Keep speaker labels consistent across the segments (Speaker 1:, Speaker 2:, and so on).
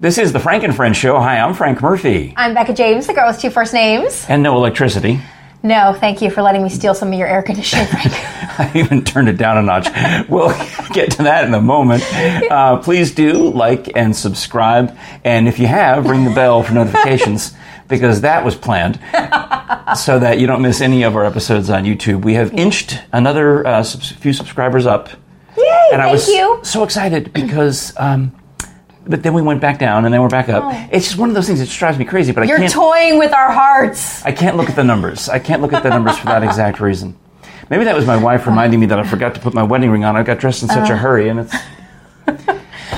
Speaker 1: This is the Frank and Friends show. Hi, I'm Frank Murphy.
Speaker 2: I'm Becca James, the girl with two first names.
Speaker 1: And no electricity.
Speaker 2: No, thank you for letting me steal some of your air conditioning, Frank.
Speaker 1: I even turned it down a notch. we'll get to that in a moment. Uh, please do like and subscribe. And if you have, ring the bell for notifications because that was planned so that you don't miss any of our episodes on YouTube. We have inched another uh, few subscribers up.
Speaker 2: Yay,
Speaker 1: and I
Speaker 2: thank
Speaker 1: was
Speaker 2: you.
Speaker 1: so excited because. Um, but then we went back down, and then we're back up.
Speaker 2: Oh.
Speaker 1: It's just one of those things that just drives me crazy. But I
Speaker 2: You're
Speaker 1: can't.
Speaker 2: toying with our hearts.
Speaker 1: I can't look at the numbers. I can't look at the numbers for that exact reason. Maybe that was my wife reminding me that I forgot to put my wedding ring on. I got dressed in such a uh. hurry, and it's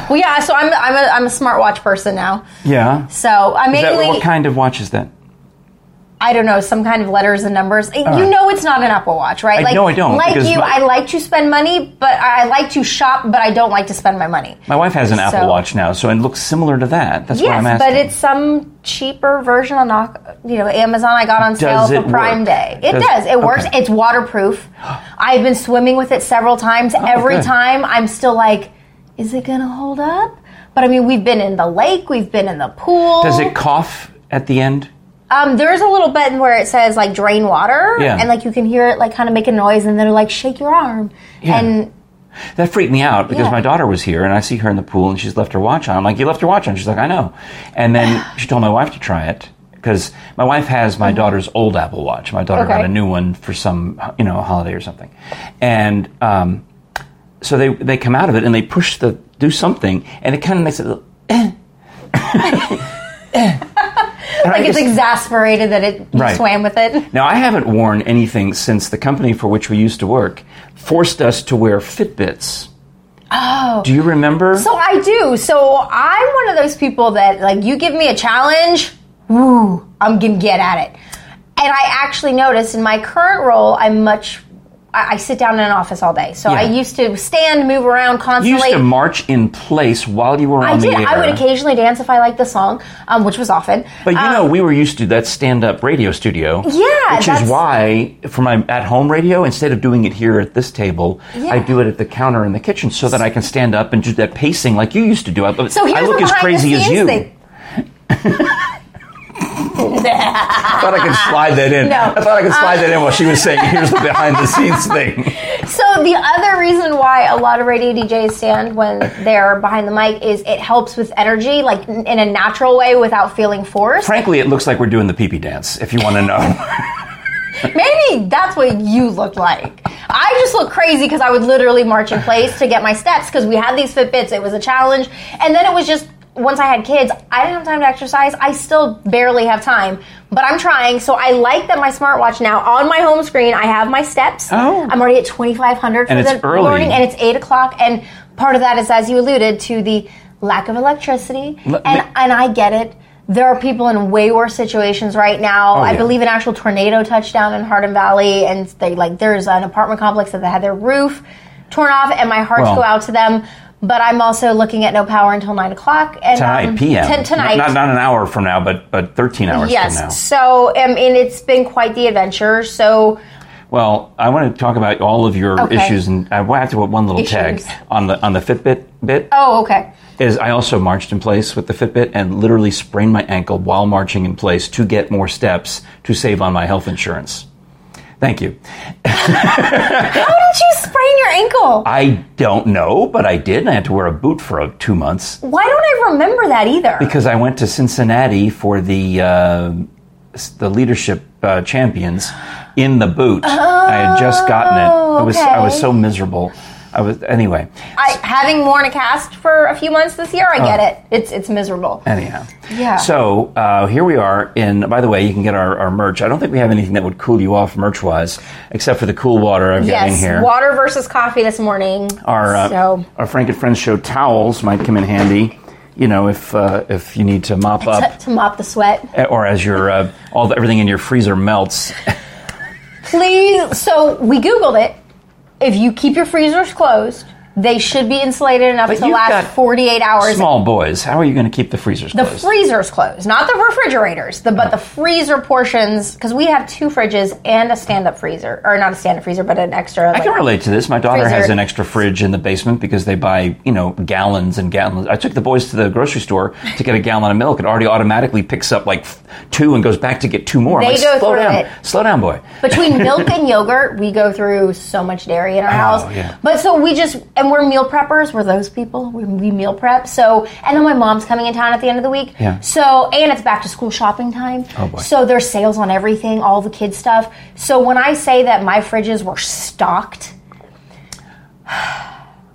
Speaker 2: Well, yeah, so I'm, I'm, a, I'm a smartwatch person now.
Speaker 1: yeah.
Speaker 2: So uh,
Speaker 1: Is that,
Speaker 2: mainly,
Speaker 1: what kind of watch is that?
Speaker 2: I don't know, some kind of letters and numbers. You know it's not an Apple Watch, right?
Speaker 1: I- no, I don't,
Speaker 2: Like you,
Speaker 1: my-
Speaker 2: I like to spend money, but I like to shop, but I don't like to spend my money.
Speaker 1: My wife has an Apple
Speaker 2: So-
Speaker 1: Watch now, so it looks similar to that. That's why I'm
Speaker 2: Yes,
Speaker 1: asking.
Speaker 2: but it's some cheaper version on you know Amazon. I got on sale for Prime
Speaker 1: work?
Speaker 2: Day. It
Speaker 1: Does-
Speaker 2: does. It works.
Speaker 1: okay.
Speaker 2: It's waterproof. I've been swimming with it several times. Oh, Every
Speaker 1: Oh, good.
Speaker 2: time, I'm still like, is it gonna hold up? But I mean, we've been in the lake, we've been in the pool.
Speaker 1: Does it cough at the end?
Speaker 2: Um, there's a little button where it says like drain water,
Speaker 1: Yeah.
Speaker 2: and like you can hear it like kind of make a noise, and then it'll like shake your arm.
Speaker 1: Yeah.
Speaker 2: And
Speaker 1: That freaked me out because
Speaker 2: Yeah.
Speaker 1: my daughter was here and I see her in the pool and she's left her watch on. I'm like, you left your watch on? She's like, I know. And then she told my wife to try it because my wife has my daughter's old Apple Watch. My daughter got
Speaker 2: Mm-hmm.
Speaker 1: A new one for some, you know, holiday or something. And um, so they they come out of it and they push the do something and it kind of makes it. a little, eh. Eh.
Speaker 2: Like it's exasperated that it
Speaker 1: Right.
Speaker 2: swam with it.
Speaker 1: Now, I haven't worn anything since the company for which we used to work forced us to wear Fitbits. Oh. Do you remember?
Speaker 2: So I do. So I'm one of those people that like you give me a challenge, woo, I'm gonna get at it. And I actually noticed in my current role, I'm much. I, I sit down in an office all day, so I used to stand, move around constantly.
Speaker 1: you used to march in place while you were
Speaker 2: I
Speaker 1: on
Speaker 2: did.
Speaker 1: the air.
Speaker 2: I would occasionally dance if I liked the song, um, which was often.
Speaker 1: But you
Speaker 2: Um,
Speaker 1: know, we were used to that stand-up radio studio.
Speaker 2: Yeah,
Speaker 1: which is why for my at-home radio, instead of doing it here at this table,
Speaker 2: Yeah.
Speaker 1: I do it at the counter in the kitchen so that I can stand up and do that pacing like you used to do. I,
Speaker 2: So here's
Speaker 1: I look as crazy as you. I thought I could slide that in.
Speaker 2: No.
Speaker 1: I thought I could slide that in while she was saying, "Here's the behind-the-scenes thing."
Speaker 2: So the other reason why a lot of radio DJs stand when they're behind the mic is it helps with energy, like in a natural way without feeling forced.
Speaker 1: Frankly, it looks like we're doing the pee-pee dance. If you want to know.
Speaker 2: Maybe that's what you look like. I just look crazy because I would literally march in place to get my steps because we had these Fitbits. It was a challenge. And then it was just, once I had kids, I didn't have time to exercise. I still barely have time, but I'm trying. So I like that my smartwatch now on my home screen, I have my steps.
Speaker 1: Oh.
Speaker 2: I'm already at 2,500 for
Speaker 1: And
Speaker 2: the morning and it's 8 o'clock. And part of that is, as you alluded to, the lack of electricity.
Speaker 1: Let
Speaker 2: and,
Speaker 1: me-
Speaker 2: and I get it. There are people in way worse situations right now. Oh, I
Speaker 1: Oh, yeah.
Speaker 2: believe an actual tornado touched down in Hardin Valley, and they like there's an apartment complex that they had their roof torn off, and my hearts
Speaker 1: Well-
Speaker 2: go out to them. But I'm also looking at no power until nine o'clock and
Speaker 1: Tonight,
Speaker 2: um,
Speaker 1: PM.
Speaker 2: t- tonight,
Speaker 1: Not, not an hour from now, but but 13 hours from now.
Speaker 2: yes. So I mean, it's been quite the adventure. So
Speaker 1: Well, I want to talk about all of your
Speaker 2: Okay.
Speaker 1: issues, and I have to put one little tag on the on the Fitbit bit.
Speaker 2: oh, okay.
Speaker 1: Is I also marched in place with the Fitbit and literally sprained my ankle while marching in place to get more steps to save on my health insurance. Thank you.
Speaker 2: How did you sprain your ankle?
Speaker 1: I don't know, but I did, and I had to wear a boot for uh, two months
Speaker 2: Why don't I remember that either?
Speaker 1: because I went to Cincinnati for the uh, the leadership uh, champions in the boot. I had just gotten it. It was I was so miserable. I was anyway.
Speaker 2: I, having worn a cast for a few months this year, I get it. It's it's miserable.
Speaker 1: Anyhow.
Speaker 2: Yeah.
Speaker 1: So uh, here we are. In by the way, you can get our, our merch. I don't think we have anything that would cool you off merch wise, except for the cool water in
Speaker 2: Yes,
Speaker 1: here.
Speaker 2: water versus coffee this morning.
Speaker 1: Our uh,
Speaker 2: so
Speaker 1: our Frank and Friends show towels might come in handy. You know, if uh, if you need to mop up,
Speaker 2: to, to mop the sweat.
Speaker 1: or as your uh, all the, everything in your freezer melts.
Speaker 2: Please. So we googled it. If you keep your freezers closed They should be insulated enough to last
Speaker 1: got
Speaker 2: 48 hours.
Speaker 1: Small boys. How are you going to keep the freezers
Speaker 2: The
Speaker 1: closed?
Speaker 2: freezers closed, not the refrigerators, the,
Speaker 1: Oh.
Speaker 2: but the freezer portions, because we have two fridges and a stand-up freezer, or not a stand-up freezer, but an extra.
Speaker 1: I can relate to this. My daughter
Speaker 2: freezer.
Speaker 1: has an extra fridge in the basement because they buy, you know, gallons and gallons. I took the boys to the grocery store to get a gallon of milk. It already automatically picks up like two and goes back to get two more.
Speaker 2: They
Speaker 1: like,
Speaker 2: go
Speaker 1: slow
Speaker 2: through
Speaker 1: down,
Speaker 2: it.
Speaker 1: slow down, boy.
Speaker 2: Between milk and yogurt, we go through so much dairy in our house.
Speaker 1: Oh, yeah.
Speaker 2: But so we just, and we're meal preppers. We're those people. We, we meal prep. So, and then my mom's coming in town at the end of the week.
Speaker 1: Yeah.
Speaker 2: So, and it's back to school shopping time.
Speaker 1: Oh, boy.
Speaker 2: So there's sales on everything, all the kids stuff. So when I say that my fridges were stocked,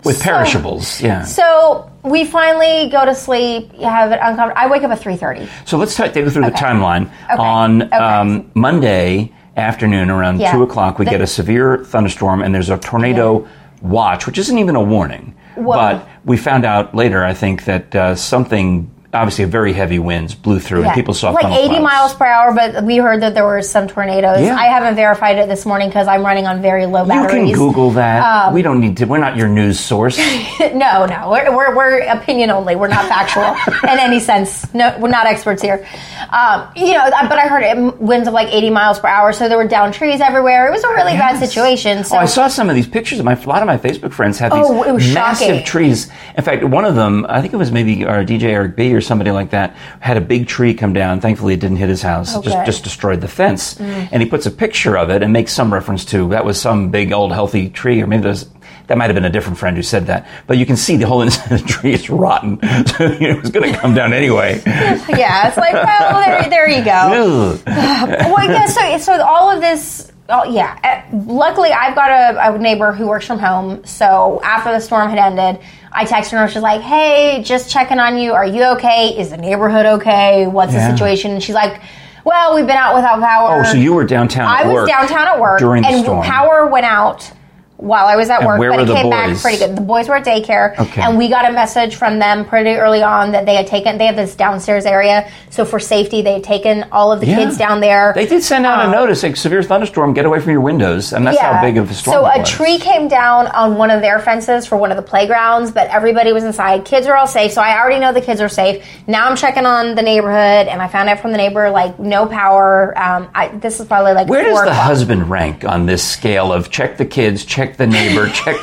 Speaker 1: With perishables, yeah.
Speaker 2: so we finally go to sleep. You have it uncovered. I wake up at three thirty.
Speaker 1: So let's take you through the timeline.
Speaker 2: Okay.
Speaker 1: On
Speaker 2: Okay.
Speaker 1: um, Monday afternoon, around
Speaker 2: Yeah.
Speaker 1: two o'clock, we
Speaker 2: The-
Speaker 1: get a severe thunderstorm, and there's a tornado watch, which isn't even a warning. But we found out later, I think, that uh, something, obviously, very heavy winds blew through, and people saw
Speaker 2: like 80
Speaker 1: clouds.
Speaker 2: miles per hour, but we heard that there were some tornadoes.
Speaker 1: Yeah.
Speaker 2: I haven't verified it this morning because I'm running on very low batteries.
Speaker 1: You can Google that.
Speaker 2: Um,
Speaker 1: we don't need to. We're not your news source.
Speaker 2: no, no, we're, we're, we're opinion only. We're not factual in any sense. No, we're not experts here. Um, you know, but I heard it, winds of like 80 miles per hour, so there were down trees everywhere. It was a really bad situation. So
Speaker 1: Oh, I saw some of these pictures. My, a lot of my Facebook friends had these
Speaker 2: Oh,
Speaker 1: massive
Speaker 2: shocking.
Speaker 1: trees. In fact, one of them, I think it was maybe our DJ Eric B or somebody like that, had a big tree come down. Thankfully, it didn't hit his house. It just.
Speaker 2: Mm.
Speaker 1: just destroyed the fence. And he puts a picture of it and makes some reference to that was some big old healthy tree, or maybe there's. That might have been a different friend who said that, but you can see the whole inside of the tree is rotten. So you know, it was going to come down anyway.
Speaker 2: yeah, it's like, well, there, there you go. Well, yeah. So, so all of this. Oh, yeah. Uh, luckily, I've got a, a neighbor who works from home. So after the storm had ended, I texted her. and She's like, "Hey, just checking on you. Are you okay? Is the neighborhood okay? What's
Speaker 1: Yeah.
Speaker 2: the situation?" And she's like, "Well, we've been out without power."
Speaker 1: Oh, so you were downtown
Speaker 2: I was downtown at work,
Speaker 1: during the
Speaker 2: and
Speaker 1: storm.
Speaker 2: power went out while I was at
Speaker 1: And
Speaker 2: work, but it came back pretty good. The boys were at daycare,
Speaker 1: Okay.
Speaker 2: and we got a message from them pretty early on that they had taken. They have this downstairs area, so for safety, they had taken all of the
Speaker 1: Yeah.
Speaker 2: kids down there.
Speaker 1: They did send out a
Speaker 2: Um,
Speaker 1: notice, like severe thunderstorm, get away from your windows, and that's how big of a storm.
Speaker 2: So a
Speaker 1: was.
Speaker 2: tree came down on one of their fences for one of the playgrounds, but everybody was inside. Kids are all safe, so I already know the kids are safe. Now I'm checking on the neighborhood, and I found out from the neighbor like no power. Um, I, this is probably like
Speaker 1: Where does the
Speaker 2: o'clock.
Speaker 1: husband rank on this scale of check the kids, check the neighbor, check?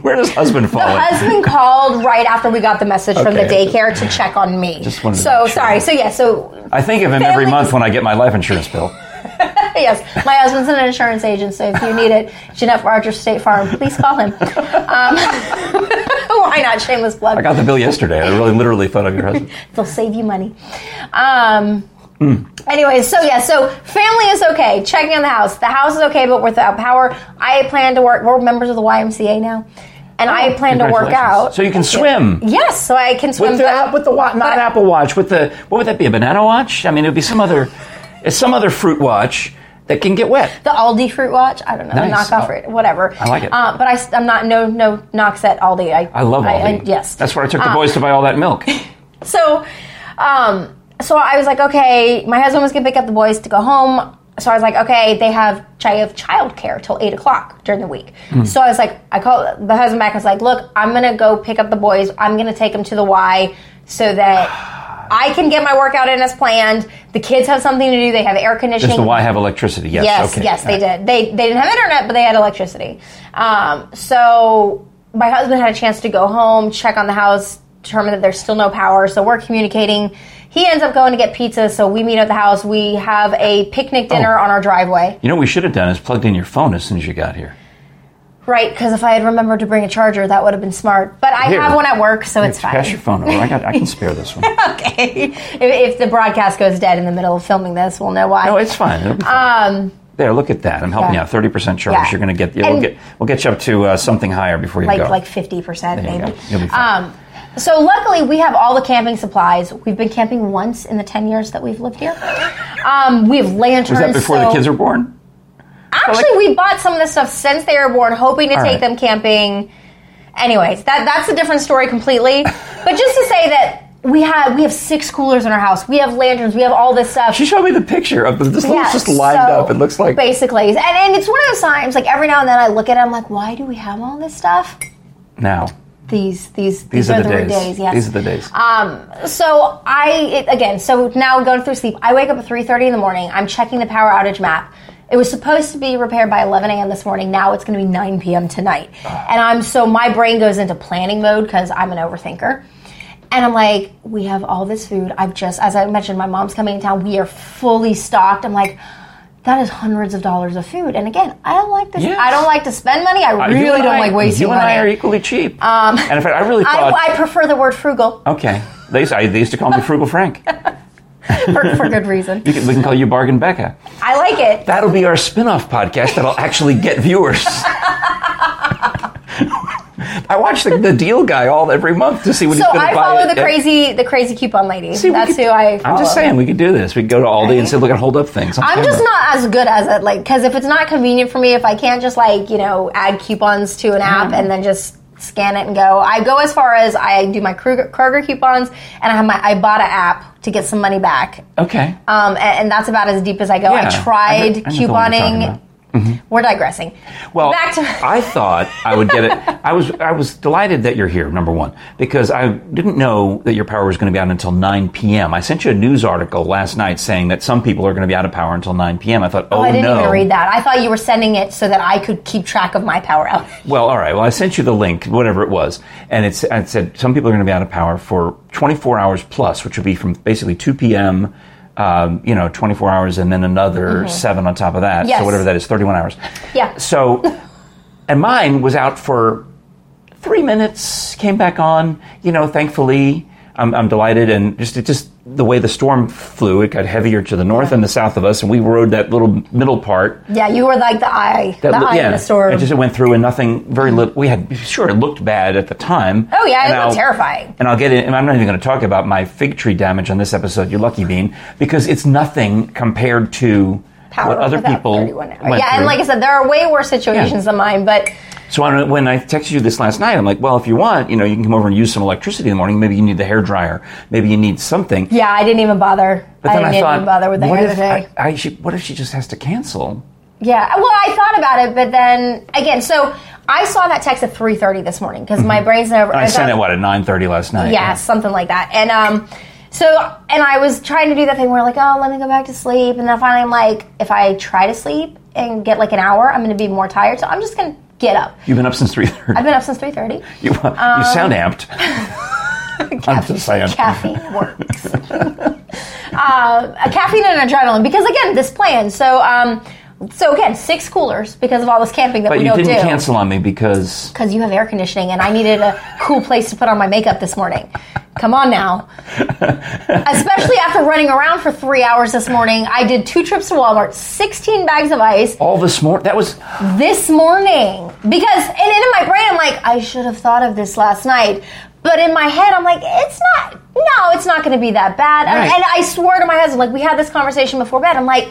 Speaker 1: Where does husband fall?
Speaker 2: The
Speaker 1: in?
Speaker 2: husband called right after we got the message from the daycare to check on me.
Speaker 1: Just wanted
Speaker 2: so
Speaker 1: make sure.
Speaker 2: sorry. So yeah. So
Speaker 1: I think of him every month when I get my life insurance bill.
Speaker 2: yes, my husband's an insurance agent, so if you need it, Jeanette Rogers State Farm, please call him. Um, why not? Shameless plug.
Speaker 1: I got the bill yesterday. I really literally thought of your husband.
Speaker 2: They'll save you money. Um, Anyways, so yeah, so family is okay. Checking on the house. The house is okay, but without power, I plan to work. We're members of the YMCA now, and I plan to work out.
Speaker 1: So you can swim.
Speaker 2: Yes, so I can swim.
Speaker 1: With the,
Speaker 2: but-
Speaker 1: with the not
Speaker 2: but-
Speaker 1: Apple Watch, with the, what would that be, a banana watch? I mean, it would be some other, it's some other fruit watch that can get wet.
Speaker 2: the Aldi fruit watch. I don't know,
Speaker 1: Nice.
Speaker 2: knockoff
Speaker 1: Oh.
Speaker 2: fruit, whatever.
Speaker 1: I like it.
Speaker 2: Uh, but I, am not no no knocks at Aldi. I,
Speaker 1: I love Aldi.
Speaker 2: yes,
Speaker 1: That's where I took the
Speaker 2: Uh,
Speaker 1: boys to buy all that milk.
Speaker 2: So, um, so I was like, okay, my husband was gonna pick up the boys to go home. So I was like, okay, they have I have childcare till eight o'clock during the week.
Speaker 1: Hmm.
Speaker 2: So I was like, I called the husband back. I was like, look, I'm gonna go pick up the boys. I'm gonna take them to the Y so that I can get my workout in as planned. The kids have something to do. They have air
Speaker 1: Does
Speaker 2: conditioning.
Speaker 1: the Y have electricity? Yes.
Speaker 2: Yes,
Speaker 1: okay.
Speaker 2: yes, they did. They they didn't have internet, but they had electricity. Um, so my husband had a chance to go home, check on the house, determine that there's still no power. So we're communicating. He ends up going to get pizza, so we meet at the house. We have a picnic dinner
Speaker 1: Oh.
Speaker 2: on our driveway,
Speaker 1: You know what we should have done is plugged in your phone as soon as you got here.
Speaker 2: right? Because if I had remembered to bring a charger, that would have been smart. But I
Speaker 1: Here.
Speaker 2: have one at work, so it's fine.
Speaker 1: Pass your phone over. I got. I can spare this one.
Speaker 2: okay. If, if the broadcast goes dead in the middle of filming this, we'll know why.
Speaker 1: No, it's fine. Fine.
Speaker 2: um,
Speaker 1: there, look at that. I'm helping
Speaker 2: yeah.
Speaker 1: you out. Thirty percent charge.
Speaker 2: Yeah.
Speaker 1: You're going to get. Yeah, we'll get. We'll get you up to uh, something higher before you
Speaker 2: like
Speaker 1: go.
Speaker 2: like fifty percent
Speaker 1: you
Speaker 2: maybe.
Speaker 1: go. You'll be fine.
Speaker 2: Um, so luckily we have all the camping supplies. We've been camping once in the ten years that we've lived here. Um, we have lanterns.
Speaker 1: Was that before the kids were born?
Speaker 2: Actually, we bought some of this stuff since they were born, hoping to take
Speaker 1: right.
Speaker 2: them camping. Anyways, that that's a different story completely. but just to say that we have we have six coolers in our house. We have lanterns. We have all this stuff.
Speaker 1: She showed me the picture of the, this
Speaker 2: Yeah,
Speaker 1: just lined
Speaker 2: so
Speaker 1: up. It looks like
Speaker 2: basically, and, and it's one of those times. Like every now and then, I look at it. I'm like, why do we have all this stuff?
Speaker 1: now.
Speaker 2: These these
Speaker 1: These, are, the days.
Speaker 2: days. Yes.
Speaker 1: These are the days.
Speaker 2: Um, so I it, again, so now going through sleep, I wake up at three thirty in the morning. I'm checking the power outage map. It was supposed to be repaired by 11 a.m. this morning. Now it's going to be 9 p.m. tonight, and I'm so my brain goes into planning mode because I'm an overthinker. And I'm like, we have all this food. I've just, as I mentioned, my mom's coming in town. We are fully stocked. I'm like, that is hundreds of dollars of food. And again, I don't like this.
Speaker 1: Yes.
Speaker 2: I don't like to spend money. I really don't
Speaker 1: I-
Speaker 2: like wasting
Speaker 1: You and
Speaker 2: money.
Speaker 1: I are equally cheap. Um, and in fact, I really
Speaker 2: I,
Speaker 1: thought.
Speaker 2: I prefer the word frugal
Speaker 1: okay. They used, I, they used to call me Frugal Frank.
Speaker 2: for, for good reason.
Speaker 1: You can, we can call you Bargain Becca.
Speaker 2: I like it.
Speaker 1: That'll be our spin-off podcast that'll actually get viewers. I watch the, the deal guy all every month to see what
Speaker 2: So
Speaker 1: he's going to buy.
Speaker 2: So I follow
Speaker 1: at-
Speaker 2: the crazy, the crazy coupon lady.
Speaker 1: See,
Speaker 2: That's
Speaker 1: could-
Speaker 2: who I. Follow.
Speaker 1: I'm just saying we could do this. We could go to Aldi and say, "Look at hold up things."
Speaker 2: I'm
Speaker 1: camera.
Speaker 2: just not as good as it, like, because if it's not convenient for me, if I can't just like you know add coupons to an app and then just scan it and go, I go as far as I do my Kroger, Kroger coupons and I have my Ibotta app to get some money back.
Speaker 1: okay.
Speaker 2: Um, and, and that's about as deep as I go.
Speaker 1: Yeah,
Speaker 2: I tried
Speaker 1: I know- I know the one you're talking
Speaker 2: couponing.
Speaker 1: About.
Speaker 2: We're digressing.
Speaker 1: Well,
Speaker 2: back to
Speaker 1: I thought I would get it. I was I was delighted that you're here. Number one, because I didn't know that your power was going to be out until 9 p.m. I sent you a news article last night saying that some people are going to be out of power until 9 p.m. I thought, oh,
Speaker 2: Oh, I didn't
Speaker 1: no.
Speaker 2: even read that. I thought you were sending it so that I could keep track of my power outage.
Speaker 1: Well, all right. Well, I sent you the link, whatever it was, and it's it said some people are going to be out of power for 24 hours plus, which would be from basically 2 p.m. Um, you know, 24 hours, and then another seven on top of that.
Speaker 2: Mm-hmm. Yes.
Speaker 1: So whatever that is, 31 hours.
Speaker 2: Yeah.
Speaker 1: So, and mine was out for three minutes, came back on. You know, thankfully, I'm, I'm delighted, and just it just the way the storm flew, it got heavier to the north and the south of us, and we rode that little middle part.
Speaker 2: Yeah, you were like the eye, the
Speaker 1: li-
Speaker 2: eye in the storm.
Speaker 1: It just it went through and nothing very mm-hmm. little. We had sure it looked bad at the time.
Speaker 2: Oh, yeah, it
Speaker 1: I'll-
Speaker 2: terrifying.
Speaker 1: And I'll get it. And I'm not even going to talk about my fig tree damage on this episode. You're lucky bean, because it's nothing compared to
Speaker 2: power
Speaker 1: what other people
Speaker 2: 31 hours.
Speaker 1: went
Speaker 2: Yeah, and like I said, there are way worse situations than mine, but
Speaker 1: So when, when I texted you this last night, I'm like, well, if you want, you know, you can come over and use some electricity in the morning. Maybe you need the hair dryer. Maybe you need something.
Speaker 2: yeah, I didn't even bother.
Speaker 1: But
Speaker 2: I
Speaker 1: then
Speaker 2: didn't
Speaker 1: I, thought,
Speaker 2: even bother with the
Speaker 1: what
Speaker 2: hair
Speaker 1: if
Speaker 2: today.
Speaker 1: I, I should, what if she just has to cancel?
Speaker 2: Yeah, well, I thought about it, but then again, so I saw that text at three thirty this morning because my brain's never.
Speaker 1: Mm-hmm. I sent it what at 9:30 last night.
Speaker 2: Yeah, something like that. And um, so and I was trying to do that thing where like, oh, let me go back to sleep, and then finally I'm like, if I try to sleep and get like an hour, I'm going to be more tired, so I'm just going to get up.
Speaker 1: You've been up since 3:30.
Speaker 2: I've been up since three thirty.
Speaker 1: You, you
Speaker 2: Um,
Speaker 1: sound amped. I'm just saying.
Speaker 2: Caffeine works. uh, a caffeine and adrenaline because again, this plan. So um, so again, six coolers because of all this camping that
Speaker 1: But
Speaker 2: we
Speaker 1: you
Speaker 2: don't
Speaker 1: didn't cancel on me because
Speaker 2: because you have air conditioning and I needed a cool place to put on my makeup this morning. Come on now. Especially after running around for three hours this morning, I did two trips to Walmart, 16 bags of ice
Speaker 1: all this morning that was
Speaker 2: this morning. Because, and in my brain, I'm like, I should have thought of this last night. But in my head, I'm like, it's not, no, it's not going to be that bad. And-
Speaker 1: Right.
Speaker 2: And I swear to my husband, like, we had this conversation before bed. I'm like,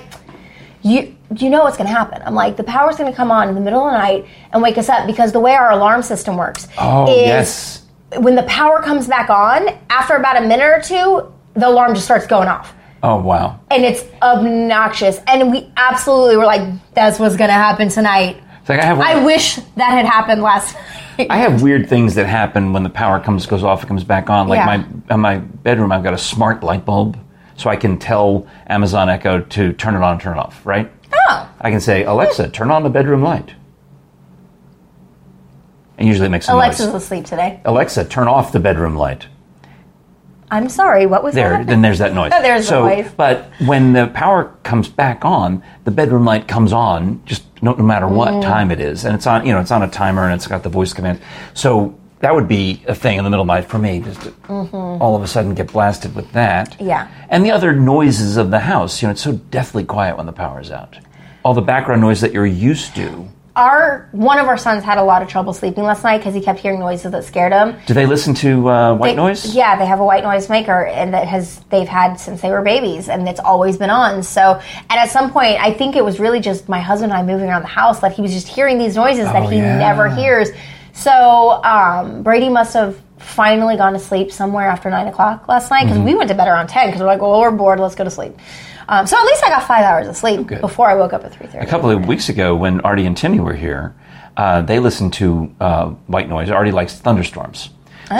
Speaker 2: you you know what's going to happen. I'm like, the power's going to come on in the middle of the night and wake us up because the way our alarm system works
Speaker 1: Oh,
Speaker 2: is
Speaker 1: yes.
Speaker 2: when the power comes back on, after about a minute or two, the alarm just starts going off.
Speaker 1: Oh wow.
Speaker 2: And it's obnoxious. And we absolutely were like, that's what's going to happen tonight.
Speaker 1: It's like I have
Speaker 2: I wish that had happened last night.
Speaker 1: I have weird things that happen when the power comes goes off and comes back on. Like
Speaker 2: Yeah.
Speaker 1: my in my bedroom, I've got a smart light bulb, so I can tell Amazon Echo to turn it on, and turn it off. Right?
Speaker 2: Oh.
Speaker 1: I can say Alexa, turn on the bedroom light, and usually it makes a
Speaker 2: Alexa's
Speaker 1: noise.
Speaker 2: asleep today.
Speaker 1: Alexa, turn off the bedroom light.
Speaker 2: I'm sorry, what was
Speaker 1: There,
Speaker 2: that?
Speaker 1: then there's that noise.
Speaker 2: There's the
Speaker 1: so,
Speaker 2: noise.
Speaker 1: But when the power comes back on, the bedroom light comes on just no, no matter what
Speaker 2: Mm.
Speaker 1: time it is, and it's on. You know, it's on a timer and it's got the voice command. So that would be a thing in the middle of the night for me, just to all of a sudden get blasted with that.
Speaker 2: Mm-hmm. Yeah.
Speaker 1: And the other noises of the house. You know, it's so deathly quiet when the power's out. All the background noise that you're used to.
Speaker 2: Our one of our sons had a lot of trouble sleeping last night because he kept hearing noises that scared him.
Speaker 1: Do they listen to uh, white
Speaker 2: They-
Speaker 1: noise?
Speaker 2: Yeah, they have a white noise maker, and that has they've had since they were babies, and it's always been on. So, and at some point, I think it was really just my husband and I moving around the house that he was just hearing these noises that
Speaker 1: Oh,
Speaker 2: he
Speaker 1: yeah.
Speaker 2: never hears. So um, Brady must have finally gone to sleep somewhere after nine o'clock last night because
Speaker 1: Mm-hmm.
Speaker 2: we went to bed around ten because we're like, well, we're bored, let's go to sleep. Um, so at least I got five hours of sleep
Speaker 1: good.
Speaker 2: before I woke up at three thirty.
Speaker 1: A couple of weeks ago, when Artie and Timmy were here, uh, they listened to uh, white noise. Artie likes thunderstorms.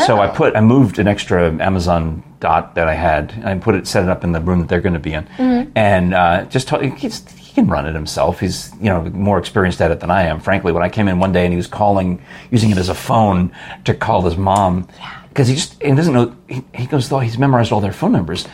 Speaker 1: So I put I moved an extra Amazon dot that I had and I put it set it up in the room that they're going to be in, and uh, just told, he's, he can run it himself. He's you know more experienced at it than I am. Frankly, when I came in one day and he was calling using it as a phone to call his mom because he just he doesn't know he, he goes though he's memorized all their phone numbers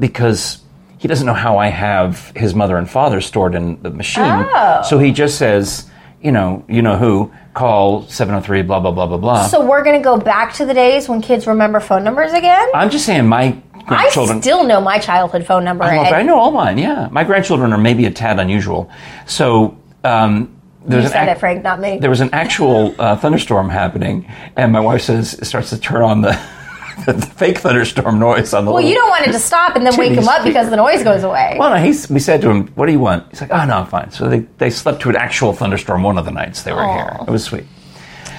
Speaker 1: because he doesn't know how I have his mother and father stored in the machine.
Speaker 2: Oh.
Speaker 1: So he just says, you know, you know who, call 703 blah blah blah blah blah.
Speaker 2: So we're gonna go back to the days when kids remember phone numbers again.
Speaker 1: I'm just saying my
Speaker 2: I
Speaker 1: grandchildren
Speaker 2: still know my childhood phone number.
Speaker 1: I, know,
Speaker 2: and
Speaker 1: I know all mine, yeah. My grandchildren are maybe a tad unusual. So um, an
Speaker 2: said
Speaker 1: ac-
Speaker 2: it, Frank, not me.
Speaker 1: there was an actual uh, thunderstorm happening, and my wife says starts to turn on the, the, fake thunderstorm noise on the.
Speaker 2: well, you don't want it to stop and then wake him up because the noise goes away.
Speaker 1: Well, no, he's, we said to him, "What do you want?" He's like, "Oh no, I'm fine." So they, they slept to an actual thunderstorm one of the nights they were
Speaker 2: Aw.
Speaker 1: here. It was sweet.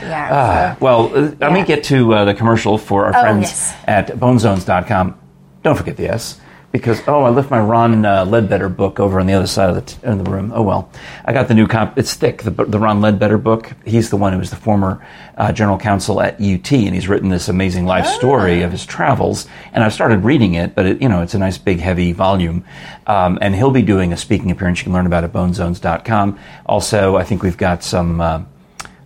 Speaker 2: yeah. so-
Speaker 1: Well, uh, let me get to uh, the commercial for our
Speaker 2: Oh,
Speaker 1: friends
Speaker 2: yes.
Speaker 1: at bonezones.com. Don't forget the S. Because, oh, I left my Ron uh, Leadbetter book over on the other side of the, t- of the room. Oh, well. I got the new comp. It's thick, the, the Ron Leadbetter book. He's the one who was the former uh, general counsel at UT, and he's written this amazing life story of his travels. And I've started reading it, but, it, you know, it's a nice, big, heavy volume. Um, and he'll be doing a speaking appearance you can learn about at bonezones.com. Also, I think we've got some. Uh,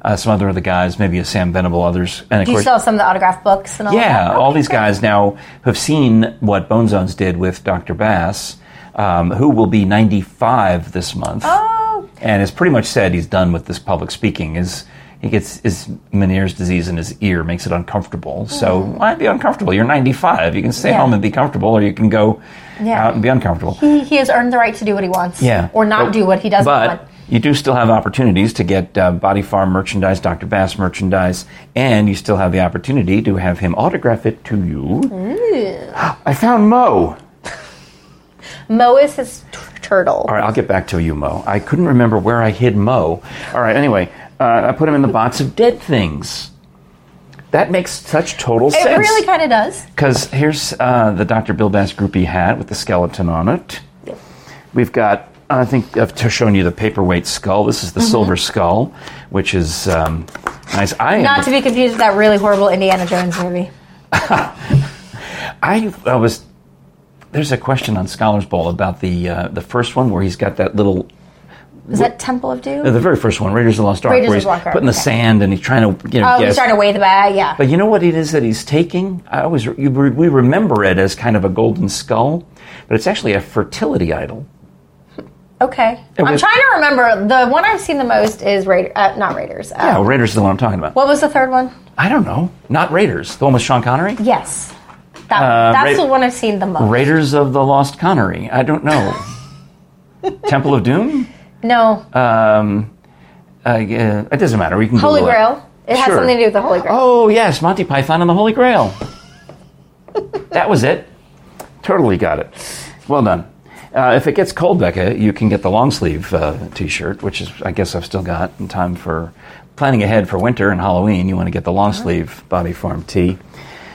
Speaker 1: uh, some other of the guys, maybe a Sam Venable, others, and of
Speaker 2: Do you
Speaker 1: course,
Speaker 2: still have some of the autograph books and all
Speaker 1: yeah,
Speaker 2: that?
Speaker 1: all
Speaker 2: Okay,
Speaker 1: these
Speaker 2: great.
Speaker 1: guys now have seen what Bone Zones did with Dr. Bass, um, who will be 95 this month,
Speaker 2: Oh,
Speaker 1: and has pretty much said he's done with this public speaking. His he gets his Meniere's disease in his ear makes it uncomfortable. So why be uncomfortable? You're 95. You can stay
Speaker 2: Hmm. Yeah.
Speaker 1: home and be comfortable, or you can go
Speaker 2: Yeah.
Speaker 1: out and be uncomfortable.
Speaker 2: he, he has earned the right to do what he wants.
Speaker 1: Yeah.
Speaker 2: Or not
Speaker 1: But-
Speaker 2: do what he doesn't
Speaker 1: but
Speaker 2: want.
Speaker 1: You do still have opportunities to get uh, Body Farm merchandise, Dr. Bass merchandise, and you still have the opportunity to have him autograph it to you. I found Mo.
Speaker 2: Mo is his t- turtle.
Speaker 1: All right, I'll get back to you, Mo. I couldn't remember where I hid Mo. All right, anyway, uh, I put him in the box of dead things. That makes such total sense.
Speaker 2: It really kind of does.
Speaker 1: Because here's uh, the Dr. Bill Bass groupie hat with the skeleton on it. We've got, I think I've shown you the paperweight skull. This is
Speaker 2: Mm-hmm.
Speaker 1: the silver skull, which is um, nice. I am
Speaker 2: Not to be confused with that really horrible Indiana Jones movie.
Speaker 1: I, I was. There's a question on Scholars Bowl about the uh, the first one where he's got that little.
Speaker 2: Is that Temple of Doom?
Speaker 1: uh, The very first one, Raiders of the Lost Ark,
Speaker 2: Raiders
Speaker 1: where
Speaker 2: of
Speaker 1: he's
Speaker 2: the Lost
Speaker 1: putting the
Speaker 2: okay.
Speaker 1: sand and he's trying to you know
Speaker 2: oh, he's trying to weigh the bag. Yeah.
Speaker 1: But you know what it is that he's taking? I always you, we remember it as kind of a golden skull, but it's actually a fertility idol.
Speaker 2: Okay.
Speaker 1: It
Speaker 2: I'm trying to remember. The one I've seen the most is Raider, uh, not Raiders. Uh,
Speaker 1: Yeah, well, Raiders is the one I'm talking about.
Speaker 2: What was the third one?
Speaker 1: I don't know. Not Raiders. The one with Sean Connery?
Speaker 2: Yes. That,
Speaker 1: Uh,
Speaker 2: that's
Speaker 1: Ra-
Speaker 2: the one I've seen the most.
Speaker 1: Raiders of the Lost Connery. I don't know. Temple of Doom?
Speaker 2: no.
Speaker 1: Um, uh, yeah, it doesn't matter. We can
Speaker 2: Holy
Speaker 1: Google it.
Speaker 2: Grail. It has
Speaker 1: Sure.
Speaker 2: something to do with the Holy Grail.
Speaker 1: Oh, yes, Monty Python and the Holy Grail. that was it. Totally got it. Well done. Uh, if it gets cold, Becca, you can get the long sleeve uh, T-shirt, which is, I guess, I've still got in time for planning ahead for winter and Halloween. You want to get the long sleeve Body Farm tee,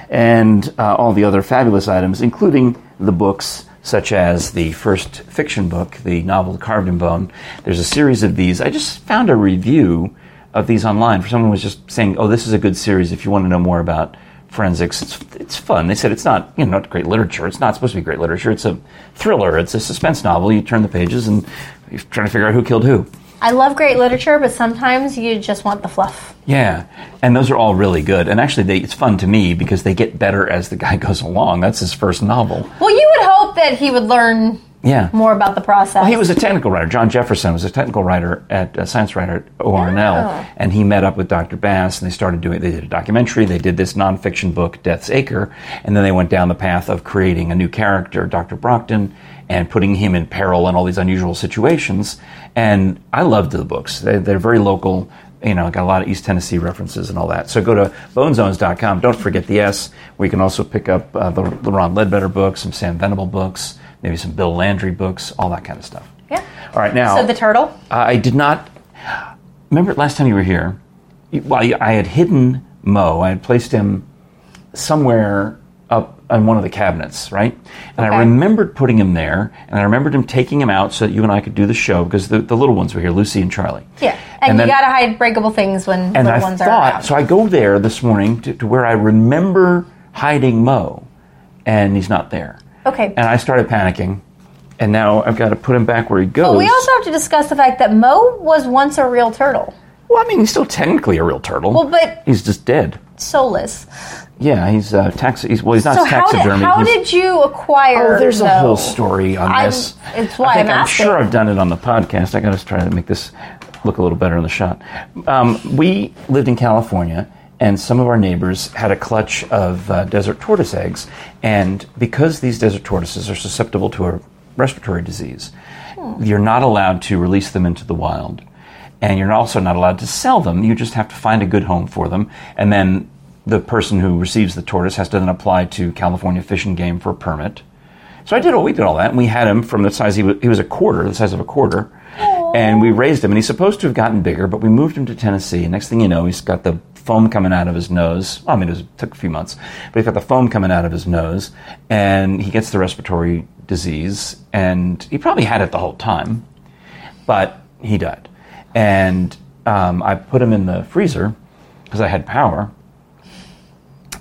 Speaker 1: and uh, all the other fabulous items, including the books such as the first fiction book, the novel Carved in Bone. There's a series of these. I just found a review of these online for someone who was just saying, "Oh, this is a good series if you want to know more about forensics. It's it's fun." They said it's not you know not great literature. It's not supposed to be great literature. It's a thriller. It's a suspense novel. You turn the pages and you're trying to figure out who killed who.
Speaker 2: I love great literature, but sometimes you just want the fluff.
Speaker 1: Yeah, and those are all really good. And actually, they, it's fun to me because they get better as the guy goes along. That's his first novel.
Speaker 2: Well, you would hope that he would learn
Speaker 1: Yeah.
Speaker 2: more about the process.
Speaker 1: Well, He was a technical writer. Jon Jefferson was a technical writer at a science writer at ORNL,
Speaker 2: Oh.
Speaker 1: and he met up with Dr. Bass, and they started doing. They did a documentary. They did this nonfiction book, Death's Acre, and then they went down the path of creating a new character, Dr. Brockton, and putting him in peril in all these unusual situations. And I loved the books. They, they're very local. You know, got a lot of East Tennessee references and all that. So go to bonezones.com. Don't forget the S, We can also pick up uh, the, the Ron Leadbetter books, some Sam Venable books, maybe some Bill Landry books, all that kind of stuff.
Speaker 2: yeah.
Speaker 1: All right, now
Speaker 2: So the turtle.
Speaker 1: I did not remember last time you were here. Well, I had hidden Mo. I had placed him somewhere up on one of the cabinets, right? And I remembered putting him there, and I remembered him taking him out so that you and I could do the show because the, the little ones were here, Lucy and Charlie.
Speaker 2: Yeah, and,
Speaker 1: And
Speaker 2: you
Speaker 1: then-
Speaker 2: gotta hide breakable things when little
Speaker 1: I
Speaker 2: ones are
Speaker 1: thought,
Speaker 2: around.
Speaker 1: so I go there this morning to, to where I remember hiding Mo, and he's not there.
Speaker 2: Okay.
Speaker 1: And I started panicking, and now I've got to put him back where he goes.
Speaker 2: But we also have to discuss the fact that Mo was once a real turtle,
Speaker 1: well, I mean, he's still technically a real turtle.
Speaker 2: Well, but-
Speaker 1: he's just dead.
Speaker 2: soulless.
Speaker 1: Yeah, he's uh, tax. He's, well, he's not
Speaker 2: So how did, how did you acquire?
Speaker 1: Oh, there's a whole story on
Speaker 2: I'm-
Speaker 1: this.
Speaker 2: it's why
Speaker 1: I
Speaker 2: I'm
Speaker 1: sure I've done it on the podcast. I got to try to make this look a little better in the shot. Um, we lived in California, and some of our neighbors had a clutch of uh, desert tortoise eggs, and because these desert tortoises are susceptible to a respiratory disease,
Speaker 2: Hmm.
Speaker 1: you're not allowed to release them into the wild. And you're also not allowed to sell them. You just have to find a good home for them, and then the person who receives the tortoise has to then apply to California Fish and Game for a permit. So I did all we did all that, and we had him from the size he was, he was a quarter, the size of a quarter, and we raised him. And he's supposed to have gotten bigger, but we moved him to Tennessee. And next thing you know, he's got the foam coming out of his nose. Well, I mean, it was, took a few months, but he's got the foam coming out of his nose, and he gets the respiratory disease, and he probably had it the whole time, but he died. And um, I put him in the freezer because I had power.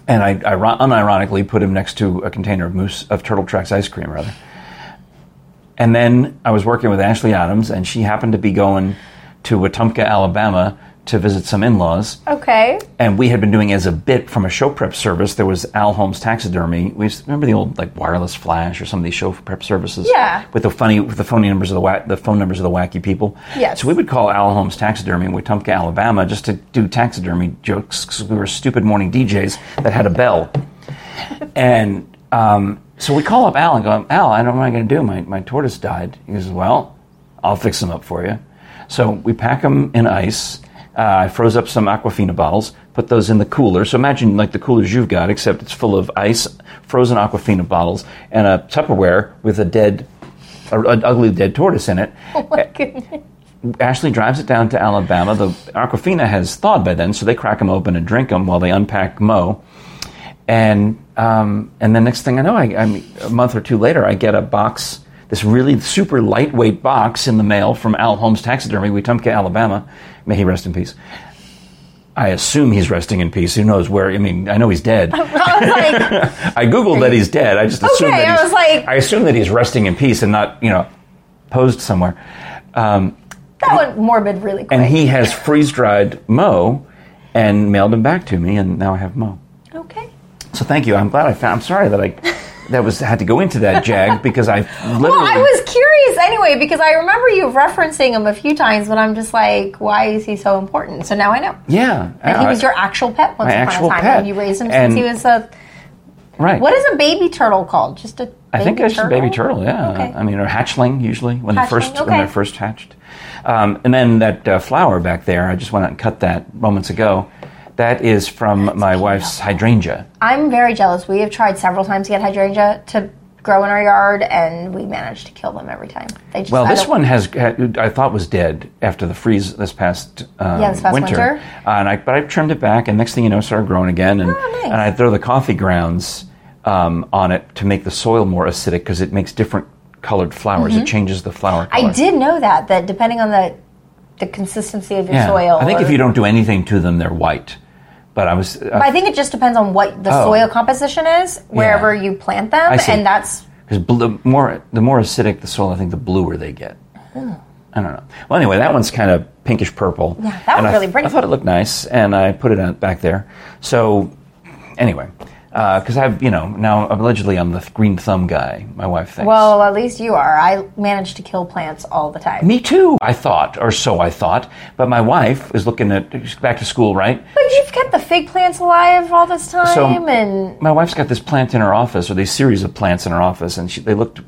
Speaker 1: And I, I unironically put him next to a container of moose of Turtle Tracks ice cream, rather. And then I was working with Ashley Adams, and she happened to be going to Wetumpka, Alabama, to visit some in-laws.
Speaker 2: Okay.
Speaker 1: And we had been doing as a bit from a show prep service. There was Al Holmes Taxidermy. We used, remember the old like wireless flash or some of these show prep services.
Speaker 2: Yeah.
Speaker 1: With the funny, with the phony numbers of the wa- the phone numbers of the wacky people.
Speaker 2: Yes.
Speaker 1: So we would call Al Holmes Taxidermy in Wetumpka, Alabama, just to do taxidermy jokes because we were stupid morning DJs that had a bell. and um, so we call up Al and go, Al, I don't know what I'm going to do. My my tortoise died. He goes, Well, I'll fix him up for you. So we pack them in ice. Uh, I froze up some Aquafina bottles, put those in the cooler. So imagine like the coolers you've got, except it's full of ice, frozen Aquafina bottles, and a Tupperware with a dead, a, an ugly dead tortoise in it.
Speaker 2: Oh my goodness.
Speaker 1: Ashley drives it down to Alabama. The Aquafina has thawed by then, so they crack them open and drink them while they unpack Mo. And um, and the next thing I know, I, I mean, a month or two later, I get a box, this really super lightweight box in the mail from Al Holmes Taxidermy, Wetumpka, Alabama. May he rest in peace. I assume he's resting in peace. Who knows where? I mean, I know he's dead.
Speaker 2: I was like,
Speaker 1: I googled that he's dead. I just assumed
Speaker 2: Okay,
Speaker 1: that
Speaker 2: I was like-
Speaker 1: I assume that he's resting in peace and not, you know, posed somewhere. Um,
Speaker 2: that went morbid really quick.
Speaker 1: and he has freeze dried Mo and mailed him back to me, and now I have Mo.
Speaker 2: okay.
Speaker 1: So thank you. I'm glad I found. I'm sorry that I that was had to go into that jag because I literally.
Speaker 2: Well, I was curious anyway because I remember you referencing him a few times, but I'm just like, why is he so important? So now I know.
Speaker 1: yeah.
Speaker 2: And he was your actual pet once upon a time,
Speaker 1: pet.
Speaker 2: and you raised him
Speaker 1: And-
Speaker 2: since he was a.
Speaker 1: right.
Speaker 2: What is a baby turtle called? Just a.
Speaker 1: I think it's just a baby turtle. Yeah.
Speaker 2: Okay.
Speaker 1: I mean, or hatchling usually when they
Speaker 2: Hatchling,
Speaker 1: first when they're first hatched. Um, and then that uh, flower back there, I just went out and cut that moments ago. That is from my wife's hydrangea.
Speaker 2: I'm very jealous. We have tried several times to get hydrangea to grow in our yard, and we managed to kill them every time. Just,
Speaker 1: Well, this one has I thought was dead after the freeze this past, um,
Speaker 2: Yeah, this past winter.
Speaker 1: Uh, and I, but I trimmed it back, and next thing you know, it started growing again. And,
Speaker 2: Oh, nice.
Speaker 1: and I throw the coffee grounds um, on it to make the soil more acidic because it makes different colored flowers. It changes the flower color.
Speaker 2: Mm-hmm. I did know that that depending on the the consistency of your
Speaker 1: Yeah.
Speaker 2: soil.
Speaker 1: I think if you don't do anything to them, they're white. But I was. Uh,
Speaker 2: But I think it just depends on what the
Speaker 1: Oh.
Speaker 2: soil composition is wherever you plant them, and that's
Speaker 1: Because the more the more acidic the soil, I think the bluer they get. I don't know. Well, anyway, that one's kind of pinkish purple.
Speaker 2: Yeah, that was really pretty.
Speaker 1: I thought it looked nice, and I put it out back there. So, anyway, because I've you know now allegedly I'm the green thumb guy. My wife thinks.
Speaker 2: well, at least you are. I manage to kill plants all the time.
Speaker 1: me too. I thought, or so I thought. But my wife is looking at she's back to school, right?
Speaker 2: But you've kept the fig plants alive all this time,
Speaker 1: So-
Speaker 2: and
Speaker 1: my wife's got this plant in her office, or these series of plants in her office, and she, they looked.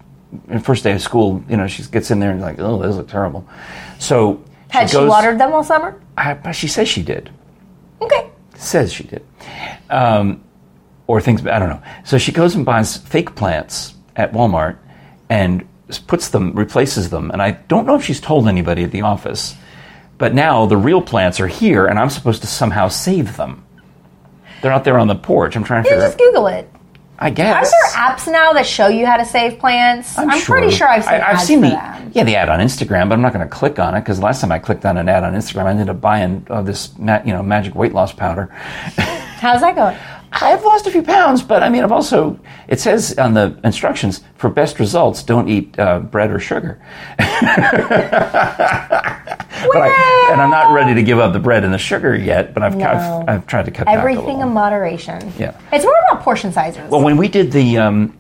Speaker 1: The first day of school, you know, she gets in there and like, oh, those look terrible. So
Speaker 2: had she,
Speaker 1: goes,
Speaker 2: watered them all summer?
Speaker 1: I, but she says she did.
Speaker 2: Okay.
Speaker 1: Says she did. Um, or things, I don't know. So she goes and buys fake plants at Walmart and puts them, replaces them. And I don't know if she's told anybody at the office, but now the real plants are here, and I'm supposed to somehow save them. They're out there on the porch. I'm trying to
Speaker 2: Yeah,
Speaker 1: figure
Speaker 2: just Google it.
Speaker 1: I guess.
Speaker 2: Aren't there apps now that show you how to save plants? I'm, pretty sure I've seen
Speaker 1: I, have seen the
Speaker 2: that.
Speaker 1: yeah the ad on Instagram, but I'm not going to click on it because last time I clicked on an ad on Instagram, I ended up buying uh, this ma- you know magic weight loss powder.
Speaker 2: How's that going?
Speaker 1: I've lost a few pounds, but I mean I've also it says on the instructions for best results, don't eat uh, bread or sugar. But I, and I'm not ready to give up the bread and the sugar yet, but I've,
Speaker 2: No.
Speaker 1: I've, I've tried to cut
Speaker 2: Everything in moderation.
Speaker 1: Yeah.
Speaker 2: It's more about portion sizes.
Speaker 1: Well, when we did the, um,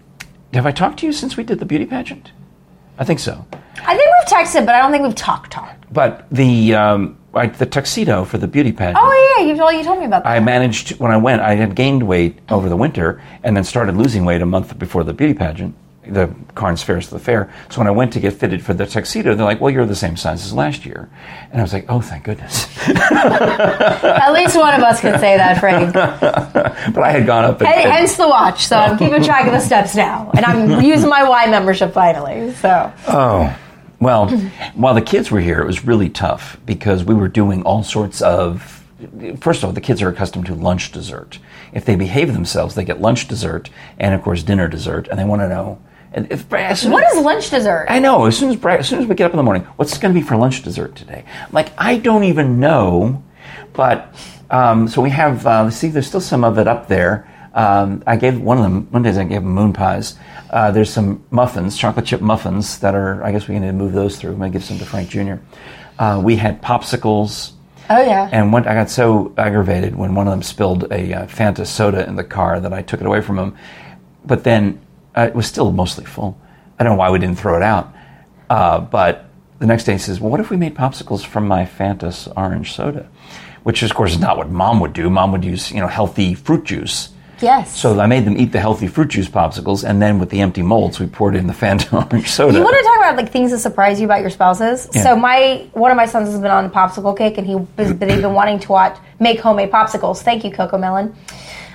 Speaker 1: have I talked to you since we did the beauty pageant? I think so.
Speaker 2: I think we've texted, but I don't think we've talked talked.
Speaker 1: But the um, I, the tuxedo for the beauty pageant.
Speaker 2: Oh yeah, you well, you told me about that.
Speaker 1: I managed when I went. I had gained weight over the winter, and then started losing weight a month before the beauty pageant, the Carnes Fairs of the fair. So when I went to get fitted for the tuxedo, they're like, "Well, you're the same size as last year," and I was like, "Oh, thank goodness!"
Speaker 2: At least one of us can say that, Frank.
Speaker 1: but I had gone up. And,
Speaker 2: Hey,
Speaker 1: and-
Speaker 2: hence the watch. So I'm keeping track of the steps now, and I'm using my Y membership finally. So
Speaker 1: Oh, well, while the kids were here, it was really tough because we were doing all sorts of. First of all, the kids are accustomed to lunch dessert. If they behave themselves, they get lunch dessert and, of course, dinner dessert, and they want to know. and If, as
Speaker 2: what
Speaker 1: as-
Speaker 2: is lunch dessert?
Speaker 1: I know. As soon as as soon as we get up in the morning, what's going to be for lunch dessert today? I'm like, I don't even know. But um, so we have. Uh, see, there's still some of it up there. Um, I gave one of them one day. I gave them moon pies. Uh, there's some muffins, chocolate chip muffins that are. I guess we need to move those through. I'm gonna give some to Frank Jr. Uh, we had popsicles.
Speaker 2: oh yeah.
Speaker 1: And one, I got so aggravated when one of them spilled a uh, Fanta soda in the car that I took it away from him. But then uh, it was still mostly full. I don't know why we didn't throw it out. Uh, but the next day he says, "Well, what if we made popsicles from my Fanta orange soda?" Which, of course, is not what Mom would do. Mom would use, you know, healthy fruit juice.
Speaker 2: Yes.
Speaker 1: So I made them eat the healthy fruit juice popsicles, and then with the empty molds, we poured in the Fanta orange soda.
Speaker 2: You want to talk about like things that surprise you about your spouses?
Speaker 1: Yeah.
Speaker 2: So my one of my sons has been on the popsicle kick, and he's been wanting to watch make homemade popsicles. Thank you, Cocomelon.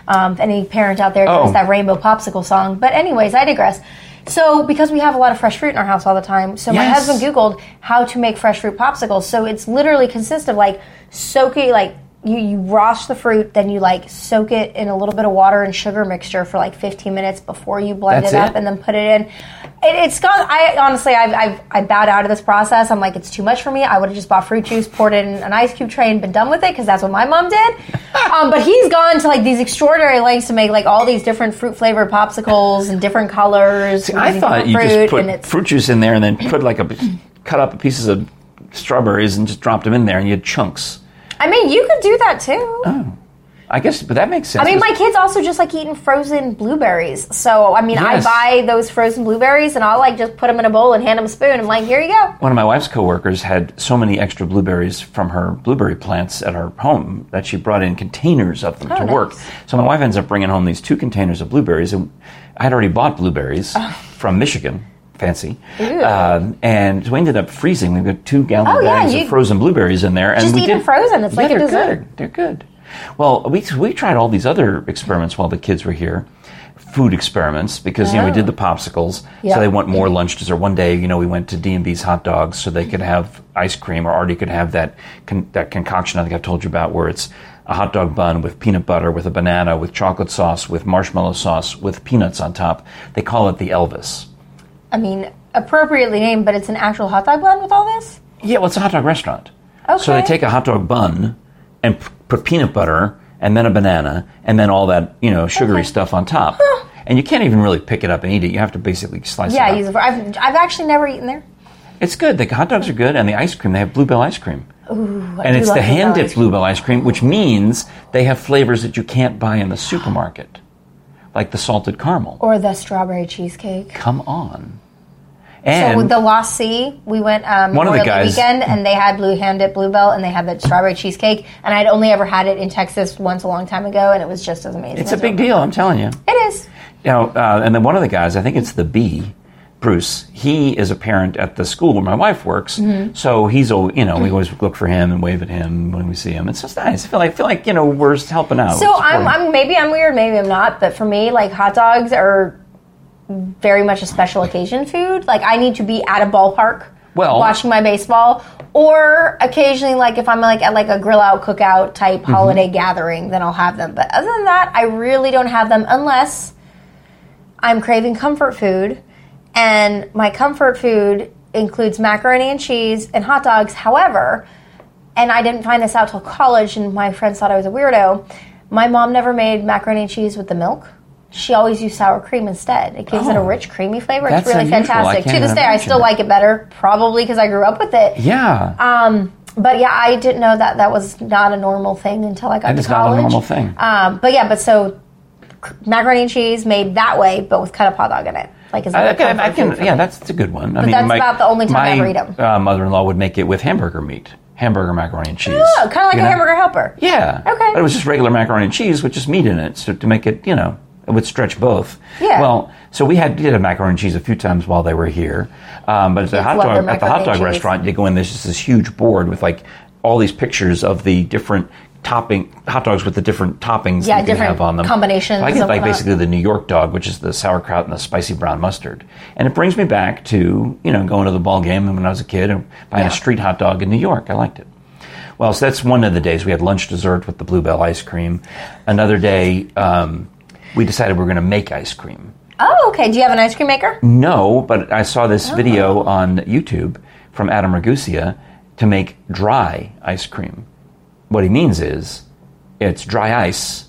Speaker 2: Um, any parent out there knows
Speaker 1: Oh.
Speaker 2: that rainbow popsicle song. But anyways, I digress. So because we have a lot of fresh fruit in our house all the time, so my husband Googled how to make fresh fruit popsicles. So it's literally consists of like soaking like. You, you wash the fruit, then you like soak it in a little bit of water and sugar mixture for like 15 minutes before you blend
Speaker 1: That's
Speaker 2: it up,
Speaker 1: it?
Speaker 2: and then put it in. It, it's gone. I honestly, I've, I've I bowed out of this process. I'm like, it's too much for me. I would have just bought fruit juice, poured it in an ice cube tray, and been done with it because that's what my mom did. um, but he's gone to like these extraordinary lengths to make like all these different fruit flavored popsicles and different colors.
Speaker 1: I thought you just put fruit juice in there and then put like a cut up pieces of strawberries and just dropped them in there and you had chunks.
Speaker 2: I mean, you could do that too. Oh.
Speaker 1: I guess, but that makes sense.
Speaker 2: I mean, my kids also just like eating frozen blueberries. So, I mean,
Speaker 1: Yes.
Speaker 2: I buy those frozen blueberries and I'll like just put them in a bowl and hand them a spoon. I'm like, here you go.
Speaker 1: one of my wife's coworkers had so many extra blueberries from her blueberry plants at her home that she brought in containers of them
Speaker 2: Oh,
Speaker 1: to
Speaker 2: nice.
Speaker 1: work. So my wife ends up bringing home these two containers of blueberries, and I had already bought blueberries oh. from Michigan. Fancy,
Speaker 2: Oh.
Speaker 1: Um, and so we ended up freezing. We've got two gallon
Speaker 2: Oh,
Speaker 1: bags
Speaker 2: you-
Speaker 1: of frozen blueberries in there, and
Speaker 2: Just
Speaker 1: we
Speaker 2: eat them frozen. It's
Speaker 1: yeah,
Speaker 2: like a
Speaker 1: they're
Speaker 2: dessert.
Speaker 1: good. They're good. Well, we we tried all these other experiments while the kids were here, food experiments because you know we
Speaker 2: Oh.
Speaker 1: did the popsicles,
Speaker 2: Yeah.
Speaker 1: so they want more lunch dessert. One day, you know, we went to D and B's hot dogs so they could have ice cream, or Artie could have that con- that concoction I think I've told you about, where it's a hot dog bun with peanut butter, with a banana, with chocolate sauce, with marshmallow sauce, with peanuts on top. They call it the Elvis.
Speaker 2: I mean, appropriately named, but it's an actual hot dog bun with all this?
Speaker 1: Yeah, well, it's a hot dog restaurant. Okay. So they take a hot dog bun and p- put peanut butter and then a banana and then all that you know sugary
Speaker 2: Okay.
Speaker 1: stuff on top. And you can't even really pick it up and eat it. You have to basically slice
Speaker 2: Yeah,
Speaker 1: it up.
Speaker 2: use I've, I've actually never eaten there.
Speaker 1: It's good. The hot dogs are good, and the ice cream. They have Blue Bell ice cream,
Speaker 2: Ooh, I
Speaker 1: and it's the hand dipped.
Speaker 2: Blue
Speaker 1: Bell ice cream, which means they have flavors that you can't buy in the supermarket, like the salted caramel.
Speaker 2: Or the strawberry cheesecake.
Speaker 1: Come on.
Speaker 2: So with the Lost Sea, we went um,
Speaker 1: One of the guys-
Speaker 2: weekend, and they had blue hand dipped Blue Bell, and they had that strawberry cheesecake, and I'd only ever had it in Texas once a long time ago, and it was just as amazing.
Speaker 1: it's a big deal. I'm telling you.
Speaker 2: It is.
Speaker 1: You know, uh, and then one of the guys, I think it's the B, Bruce. He is a parent at the school where my wife works,
Speaker 2: Mm-hmm.
Speaker 1: so he's you know we always look for him and wave at him when we see him. It's just nice. I feel like I feel like you know we're helping out.
Speaker 2: So I'm. I'm maybe I'm weird, maybe I'm not, but for me, like hot dogs are very much a special occasion food. Like I need to be at a ballpark
Speaker 1: Well-
Speaker 2: watching my baseball, or occasionally like if I'm like at like a grill out cookout type
Speaker 1: Mm-hmm.
Speaker 2: holiday gathering, then I'll have them. But other than that, I really don't have them unless I'm craving comfort food, and my comfort food includes macaroni and cheese and hot dogs. However, and I didn't find this out till college, and my friends thought I was a weirdo. My mom never made macaroni and cheese with the milk. She always used sour cream instead. It gives it a
Speaker 1: Oh.
Speaker 2: rich, creamy flavor. It's really
Speaker 1: unusual.
Speaker 2: Fantastic. To this day, I still
Speaker 1: that.
Speaker 2: like it better, probably because I grew up with it.
Speaker 1: Yeah.
Speaker 2: Um, but yeah, I didn't know that that was not a normal thing until I got
Speaker 1: That
Speaker 2: to
Speaker 1: is not a normal thing.
Speaker 2: Um, but yeah, but so macaroni and cheese made that way, but with cut up hot dog in it. Like is
Speaker 1: I, I
Speaker 2: that
Speaker 1: I can, yeah, that's a good one. I mean,
Speaker 2: that's about the only time I
Speaker 1: my,
Speaker 2: ever eat 'em.
Speaker 1: Uh, mother-in-law would make it with hamburger meat, hamburger macaroni and cheese.
Speaker 2: oh, kind of like
Speaker 1: You
Speaker 2: a
Speaker 1: know?
Speaker 2: hamburger helper.
Speaker 1: Yeah.
Speaker 2: Okay.
Speaker 1: But it was just regular macaroni and cheese with just meat in it, so to make it, you know, it would stretch both.
Speaker 2: Yeah.
Speaker 1: Well, so we had did a macaroni and cheese a few times while they were here, um, but at the hot dog at the hot dog restaurant, you go in. There's just this huge board with like all these pictures of the different topping hot dogs with the different toppings
Speaker 2: Yeah,
Speaker 1: you can have on them.
Speaker 2: combinations
Speaker 1: So I get like basically the New York dog, which is the sauerkraut and the spicy brown mustard, and it brings me back to you know going to the ball game when I was a kid and buying
Speaker 2: Yeah.
Speaker 1: a street hot dog in New York. I liked it. Well, so that's one of the days we had lunch dessert with the Blue Bell ice cream. Another day, um, we decided we were going to make ice cream.
Speaker 2: Oh, okay. Do you have an ice cream maker?
Speaker 1: No, but I saw this
Speaker 2: Oh.
Speaker 1: video on YouTube from Adam Ragusea to make dry ice cream. What he means is it's dry ice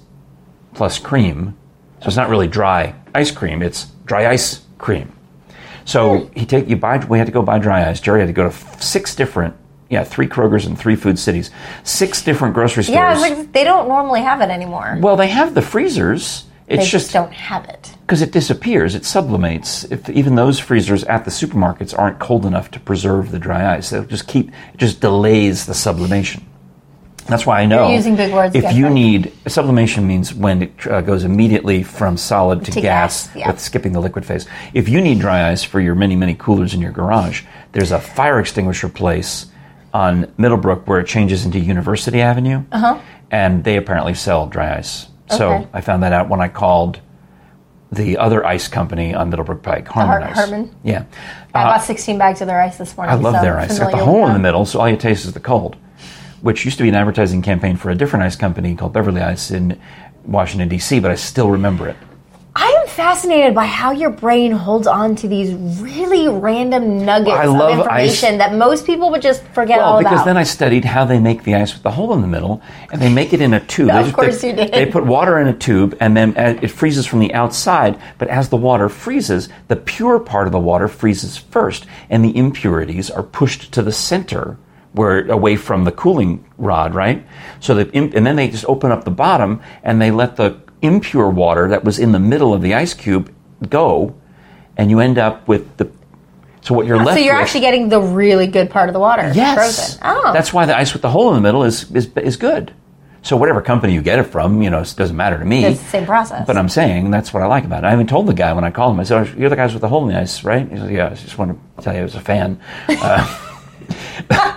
Speaker 1: plus cream. So it's not really dry ice cream, it's dry ice cream. So hmm. he take you buy we had to go buy dry ice. Jerry had to go to six different yeah, three Kroger's and three food cities. Six different grocery stores.
Speaker 2: Yeah, like, they don't normally have it anymore.
Speaker 1: well, they have the freezers. It's
Speaker 2: they just don't have it.
Speaker 1: because it disappears, it sublimates. If even those freezers at the supermarkets aren't cold enough to preserve the dry ice, they'll just keep it just delays the sublimation. That's why I know.
Speaker 2: You're using big words
Speaker 1: If you
Speaker 2: Frank.
Speaker 1: need sublimation means when it uh, goes immediately from solid to,
Speaker 2: To
Speaker 1: gas,
Speaker 2: gas, yeah.
Speaker 1: with skipping the liquid phase. If you need dry ice for your many many coolers in your garage, there's a fire extinguisher place on Middlebrook where it changes into University Avenue, uh-huh. and they apparently sell dry ice. So
Speaker 2: Okay.
Speaker 1: I found that out when I called the other ice company on Middlebrook Pike, Harmon
Speaker 2: Har-
Speaker 1: Ice.
Speaker 2: Harmon?
Speaker 1: Yeah.
Speaker 2: I bought 16 bags of their ice this morning.
Speaker 1: Uh, I love
Speaker 2: so
Speaker 1: their ice. It's got the hole in the middle, so all you taste is the cold, which used to be an advertising campaign for a different ice company called Beverly Ice in Washington, D.C., but I still remember it.
Speaker 2: Fascinated by how your brain holds on to these really random nuggets
Speaker 1: I love
Speaker 2: of information that most people would just forget
Speaker 1: Well,
Speaker 2: all
Speaker 1: because
Speaker 2: about.
Speaker 1: Because then I studied how they make the ice with the hole in the middle, and they make it in a tube.
Speaker 2: Of
Speaker 1: They
Speaker 2: course
Speaker 1: they,
Speaker 2: you did.
Speaker 1: They put water in a tube, and then uh, it freezes from the outside. But as the water freezes, the pure part of the water freezes first, and the impurities are pushed to the center, where away from the cooling rod, right? So that, and then they just open up the bottom, and they let the impure water that was in the middle of the ice cube go, and you end up with the. So what you're left
Speaker 2: so you're
Speaker 1: with,
Speaker 2: actually getting the really good part of the water
Speaker 1: Yes.
Speaker 2: frozen. Oh,
Speaker 1: That's why the ice with the hole in the middle is, is, is good. So whatever company you get it from, you know, it doesn't matter to me.
Speaker 2: It's the same process.
Speaker 1: But I'm saying that's what I like about it. I even told the guy when I called him, I said, oh, "You're the guys with the hole in the ice, right?" He said, "Yeah." I just want to tell you, I was a fan. Uh,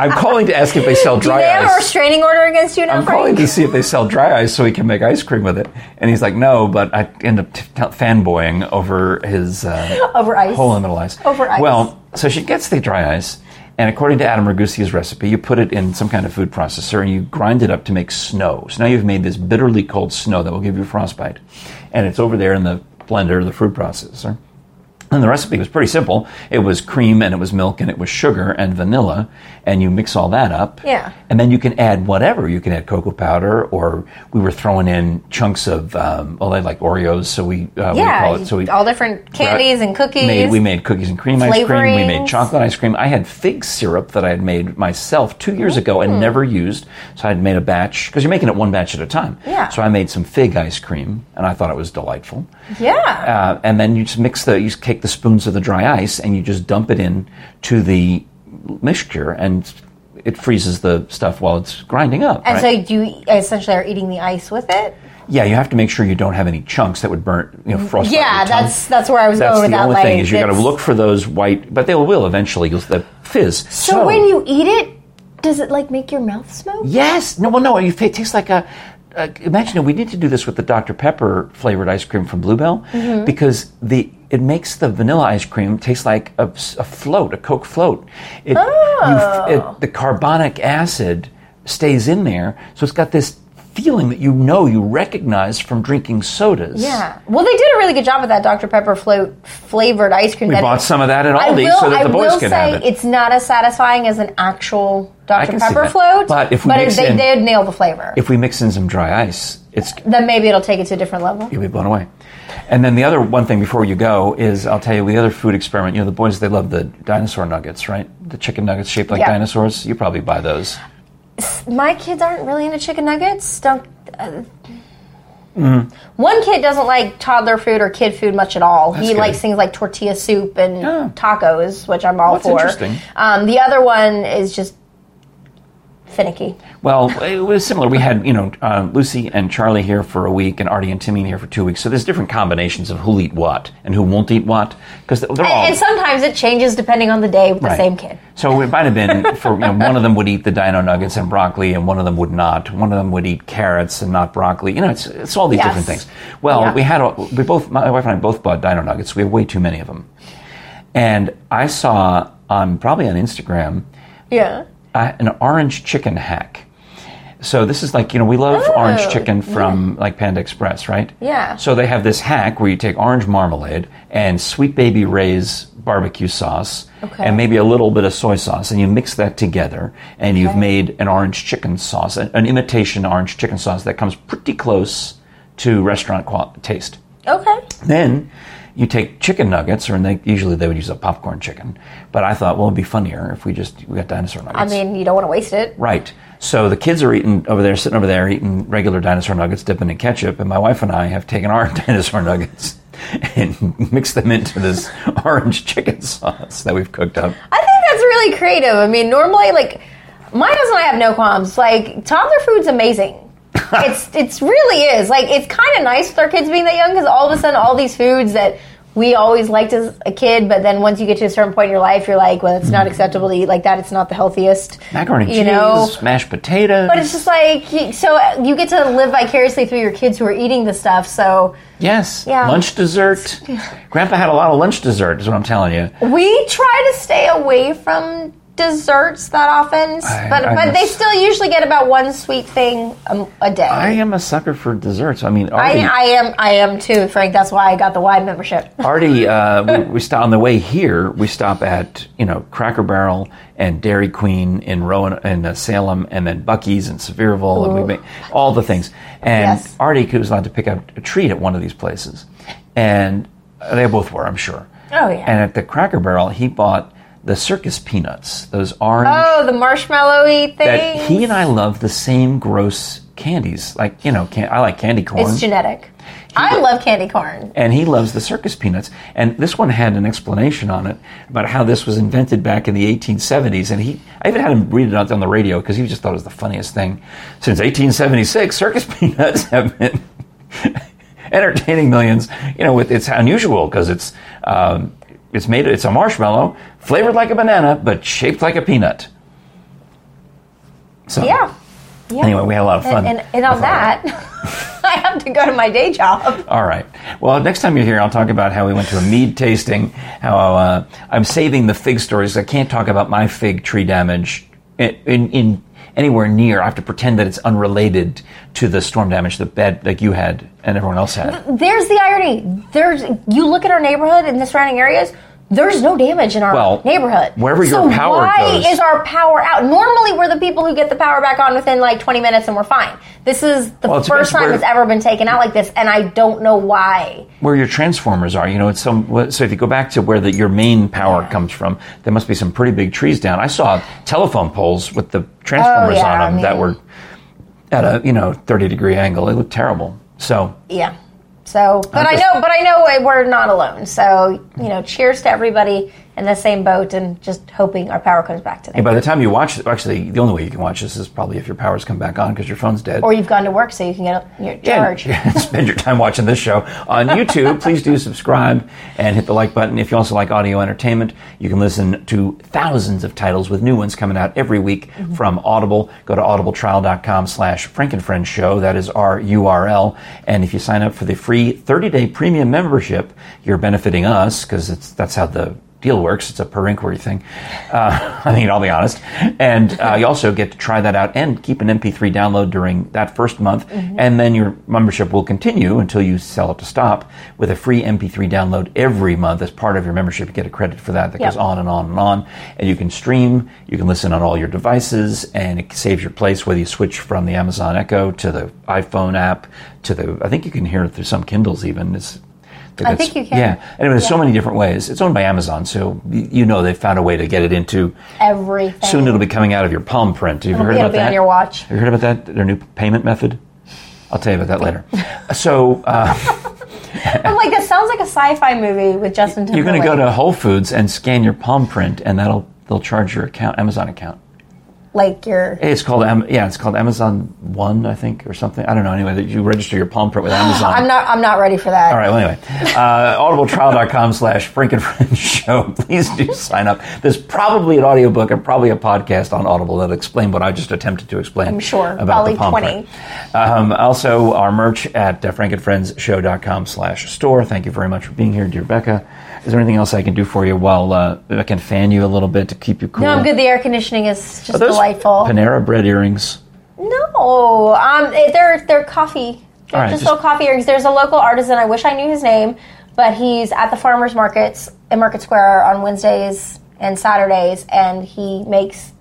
Speaker 1: I'm calling to ask if they sell dry ice.
Speaker 2: Do they have a restraining order against you now,
Speaker 1: I'm calling to see if they sell dry ice so he can make ice cream with it. And he's like, no, but I end up t- t- fanboying over his uh,
Speaker 2: Over ice.
Speaker 1: hole in the middle ice.
Speaker 2: Over ice.
Speaker 1: Well, so she gets the dry ice, and according to Adam Ragusea's recipe, you put it in some kind of food processor and you grind it up to make snow. So now you've made this bitterly cold snow that will give you frostbite. And it's over there in the blender, the food processor. And the recipe was pretty simple. It was cream and it was milk and it was sugar and vanilla, and you mix all that up.
Speaker 2: Yeah.
Speaker 1: And then you can add whatever. You can add cocoa powder, or we were throwing in chunks of, um, well, I like Oreos, so we, uh, what do you
Speaker 2: yeah,
Speaker 1: call it? So we
Speaker 2: all different candies and cookies.
Speaker 1: Made, we made cookies and cream ice cream. We made chocolate ice cream. I had fig syrup that I had made myself two years ago and never used. So I had made a batch because you're making it one batch at a time.
Speaker 2: Yeah.
Speaker 1: So I made some fig ice cream, and I thought it was delightful.
Speaker 2: yeah.
Speaker 1: Uh, and then you just mix the, you just take the spoons of the dry ice and you just dump it in to the mixture, and it freezes the stuff while it's grinding up.
Speaker 2: and
Speaker 1: right?
Speaker 2: so you essentially are eating the ice with it.
Speaker 1: yeah, you have to make sure you don't have any chunks that would burn, you know, frostbite.
Speaker 2: Yeah, that's that's where I was
Speaker 1: That's
Speaker 2: going with that.
Speaker 1: the
Speaker 2: that.
Speaker 1: only
Speaker 2: like,
Speaker 1: thing is you got to look for those white, but they will eventually. You'll the fizz.
Speaker 2: So, when you eat it, does it like make your mouth smoke?
Speaker 1: yes, no, well, no, it tastes like a. Uh, imagine we need to do this with the Dr Pepper flavored ice cream from Blue Bell
Speaker 2: Mm-hmm.
Speaker 1: because the it makes the vanilla ice cream taste like a, a float, a Coke float. It,
Speaker 2: Oh.
Speaker 1: it, the carbonic acid stays in there, so it's got this feeling that you know you recognize from drinking sodas.
Speaker 2: Yeah. Well, they did a really good job with that Dr. Pepper flo- flavored ice cream.
Speaker 1: We
Speaker 2: that
Speaker 1: bought some of that at Aldi
Speaker 2: will,
Speaker 1: so that
Speaker 2: I
Speaker 1: the boys could have it.
Speaker 2: it's not as satisfying as an actual Dr. Pepper float.
Speaker 1: But if we
Speaker 2: but
Speaker 1: mix
Speaker 2: they
Speaker 1: in-
Speaker 2: did nail the flavor.
Speaker 1: If we mix in some dry ice, it's
Speaker 2: then maybe it'll take it to a different level.
Speaker 1: you'll be blown away. And then the other one thing before you go is I'll tell you the other food experiment. You know the boys they love the dinosaur nuggets, right? The chicken nuggets shaped like
Speaker 2: Yeah.
Speaker 1: dinosaurs. You probably buy those.
Speaker 2: My kids aren't really into chicken nuggets. Don't. Uh,
Speaker 1: Mm.
Speaker 2: One kid doesn't like toddler food or kid food much at all. he
Speaker 1: good.
Speaker 2: likes things like tortilla soup and
Speaker 1: Oh.
Speaker 2: tacos, which I'm all
Speaker 1: That's
Speaker 2: for.
Speaker 1: interesting.
Speaker 2: Um, the other one is just finicky.
Speaker 1: Well, it was similar. We had, you know, uh, Lucy and Charlie here for a week, and Artie and Timmy here for two weeks. So there's different combinations of who'll eat what and who won't eat what because they're all.
Speaker 2: And sometimes it changes depending on the day with the same kid.
Speaker 1: So it might have been for you know, one of them would eat the dino nuggets and broccoli, and one of them would not. One of them would eat carrots and not broccoli. You know, it's it's all these
Speaker 2: Yes.
Speaker 1: different things. Well,
Speaker 2: Yeah.
Speaker 1: we had a- we both my wife and I both bought dino nuggets. We have way too many of them, and I saw on probably on Instagram
Speaker 2: Yeah.
Speaker 1: Uh, an orange chicken hack. So this is like you know we love
Speaker 2: Oh,
Speaker 1: orange chicken from like Panda Express, right?
Speaker 2: Yeah.
Speaker 1: So they have this hack where you take orange marmalade and Sweet Baby Ray's barbecue sauce
Speaker 2: Okay.
Speaker 1: and maybe a little bit of soy sauce, and you mix that together, and you've made an orange chicken sauce, an, an imitation orange chicken sauce that comes pretty close to restaurant qual- taste.
Speaker 2: Okay.
Speaker 1: Then you take chicken nuggets, or they, usually they would use a popcorn chicken, but I thought, well, it'd be funnier if we just we got dinosaur nuggets.
Speaker 2: I mean, you don't want to waste it.
Speaker 1: Right. So the kids are eating over there, sitting over there, eating regular dinosaur nuggets, dipping in ketchup, and my wife and I have taken our dinosaur nuggets and mixed them into this orange chicken sauce that we've cooked up.
Speaker 2: I think that's really creative. I mean, normally, like, my husband and I have no qualms. Like, toddler food's amazing. it's it's really is. Like, it's kind of nice with our kids being that young because all of a sudden, all these foods that we always liked as a kid, but then once you get to a certain point in your life, you're like, well, it's not hmm. acceptable to eat like that. It's not the healthiest.
Speaker 1: Macaroni and
Speaker 2: You
Speaker 1: cheese,
Speaker 2: know,
Speaker 1: mashed potatoes.
Speaker 2: But it's just like so you get to live vicariously through your kids who are eating the stuff. So
Speaker 1: yes,
Speaker 2: Yeah.
Speaker 1: lunch dessert. Grandpa had a lot of lunch dessert, is what I'm telling you.
Speaker 2: we try to stay away from desserts that often,
Speaker 1: I-
Speaker 2: but
Speaker 1: I
Speaker 2: but they still usually get about one sweet thing a, a day.
Speaker 1: I am a sucker for desserts. I mean,
Speaker 2: I, I am I am too, Frank. That's why I got the wide membership.
Speaker 1: Artie, uh, we, we stop on the way here. We stop at you know Cracker Barrel and Dairy Queen in Rowan in uh, Salem, and then Buc-ee's in Sevierville, and we make all the things. And
Speaker 2: Yes.
Speaker 1: Artie was allowed to pick up a treat at one of these places, and they both were, I'm sure.
Speaker 2: Oh, yeah.
Speaker 1: And at the Cracker Barrel, he bought the circus peanuts, those orange
Speaker 2: Oh, the marshmallowy
Speaker 1: that
Speaker 2: thing.
Speaker 1: he and I love the same gross candies. Like you know, can, I like candy corn.
Speaker 2: It's genetic. I love candy corn.
Speaker 1: and he loves the circus peanuts. And this one had an explanation on it about how this was invented back in the 1870s. And he, I even had him read it out on the radio because he just thought it was the funniest thing. Since 1876, circus peanuts have been entertaining millions. You know, with it's unusual because it's um, it's made it's a marshmallow flavored like a banana but shaped like a peanut. So
Speaker 2: Yeah. Yeah.
Speaker 1: Anyway, we had a lot of fun.
Speaker 2: And, and, and on that, I have to go to my day job.
Speaker 1: All right. Well, next time you're here, I'll talk about how we went to a mead tasting. How uh, I'm saving the fig stories. I can't talk about my fig tree damage in, in, in anywhere near. I have to pretend that it's unrelated to the storm damage that bed like you had and everyone else had.
Speaker 2: There's the irony. There's you look at our neighborhood and the surrounding areas. There's no damage in our
Speaker 1: Well,
Speaker 2: neighborhood.
Speaker 1: wherever your
Speaker 2: so
Speaker 1: power
Speaker 2: why
Speaker 1: goes-
Speaker 2: is our power out? Normally, we're the people who get the power back on within like 20 minutes, and we're fine. This is the
Speaker 1: Well,
Speaker 2: first time it's ever been taken out like this, and I don't know why.
Speaker 1: Where your transformers are, you know, it's some. So if you go back to where the, your main power comes from, there must be some pretty big trees down. I saw telephone poles with the transformers
Speaker 2: Oh, yeah,
Speaker 1: on them
Speaker 2: I
Speaker 1: that were at a you know 30 degree angle. It looked terrible. So
Speaker 2: Yeah. So, but I know, but I know we're not alone. So, you know, cheers to everybody in the same boat, and just hoping our power comes back today.
Speaker 1: And by the time you watch, actually, the only way you can watch this is probably if your powers come back on because your phone's dead.
Speaker 2: Or you've gone to work so you can get a, your
Speaker 1: Yeah,
Speaker 2: charge.
Speaker 1: spend your time watching this show on YouTube. Please do subscribe and hit the like button. If you also like audio entertainment, you can listen to thousands of titles with new ones coming out every week mm-hmm. from Audible. Go to audibletrial.com slash frankenfriend show. That is our URL. And if you sign up for the free 30-day premium membership, you're benefiting us because that's how the deal works. It's a per inquiry thing. Uh, I mean, I'll be honest. And uh, you also get to try that out and keep an MP3 download during that first month. And then your membership will continue until you sell it to stop with a free MP3 download every month as part of your membership. You get a credit for that that
Speaker 2: Yep.
Speaker 1: goes on and on and on. And you can stream, you can listen on all your devices, and it saves your place whether you switch from the Amazon Echo to the iPhone app to the, I think you can hear it through some Kindles even. It's,
Speaker 2: I think you can.
Speaker 1: Yeah. Anyway, there's so
Speaker 2: Yeah.
Speaker 1: many different ways. It's owned by Amazon, so you know they've found a way to get it into.
Speaker 2: Everything.
Speaker 1: Soon it'll be coming out of your palm print. Have you heard
Speaker 2: It'll
Speaker 1: about
Speaker 2: be
Speaker 1: that?
Speaker 2: on your watch.
Speaker 1: Have you heard about that? Their new payment method? I'll tell you about that later. so uh,
Speaker 2: I'm like, this sounds like a sci-fi movie with Justin Timberlake.
Speaker 1: you're going to go to Whole Foods and scan your palm print, and that'll they'll charge your account Amazon account.
Speaker 2: Like your.
Speaker 1: It's called yeah, it's called Amazon One, I think, or something. I don't know. Anyway, that you register your palm print with Amazon.
Speaker 2: I'm not. I'm not ready for that.
Speaker 1: All right, well, anyway, uh, audibletrial.com slash Frank and Friends show. Please do sign up. There's probably an audiobook and probably a podcast on Audible that'll explain what I just attempted to explain.
Speaker 2: I'm sure.
Speaker 1: About
Speaker 2: Probably
Speaker 1: the palm
Speaker 2: 20.
Speaker 1: print. Um, also, our merch at uh, frankandfriendsshow.com slash store. Thank you very much for being here, dear Becca. Is there anything else I can do for you while uh, I can fan you a little bit to keep you cool?
Speaker 2: No, I'm good. The air conditioning is just
Speaker 1: Are those
Speaker 2: delightful.
Speaker 1: Panera bread earrings.
Speaker 2: No, um, eh, they're they're coffee. They're
Speaker 1: right,
Speaker 2: just,
Speaker 1: just-
Speaker 2: little coffee earrings. There's a local artisan. I wish I knew his name, but he's at the farmers markets in Market Square on Wednesdays and Saturdays, and he makes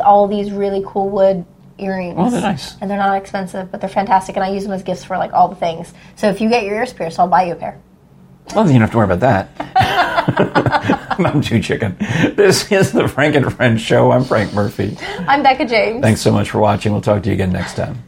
Speaker 2: all these really cool wood earrings.
Speaker 1: Oh, they're nice.
Speaker 2: And they're not expensive, but they're fantastic, and I use them as gifts for like all the things. So if you get your ears pierced, I'll buy you a pair.
Speaker 1: Well, you don't have to worry about that. I'm too chicken. This is the Frank and Friends show. I'm Frank Murphy.
Speaker 2: I'm Becca James.
Speaker 1: Thanks so much for watching. We'll talk to you again next time.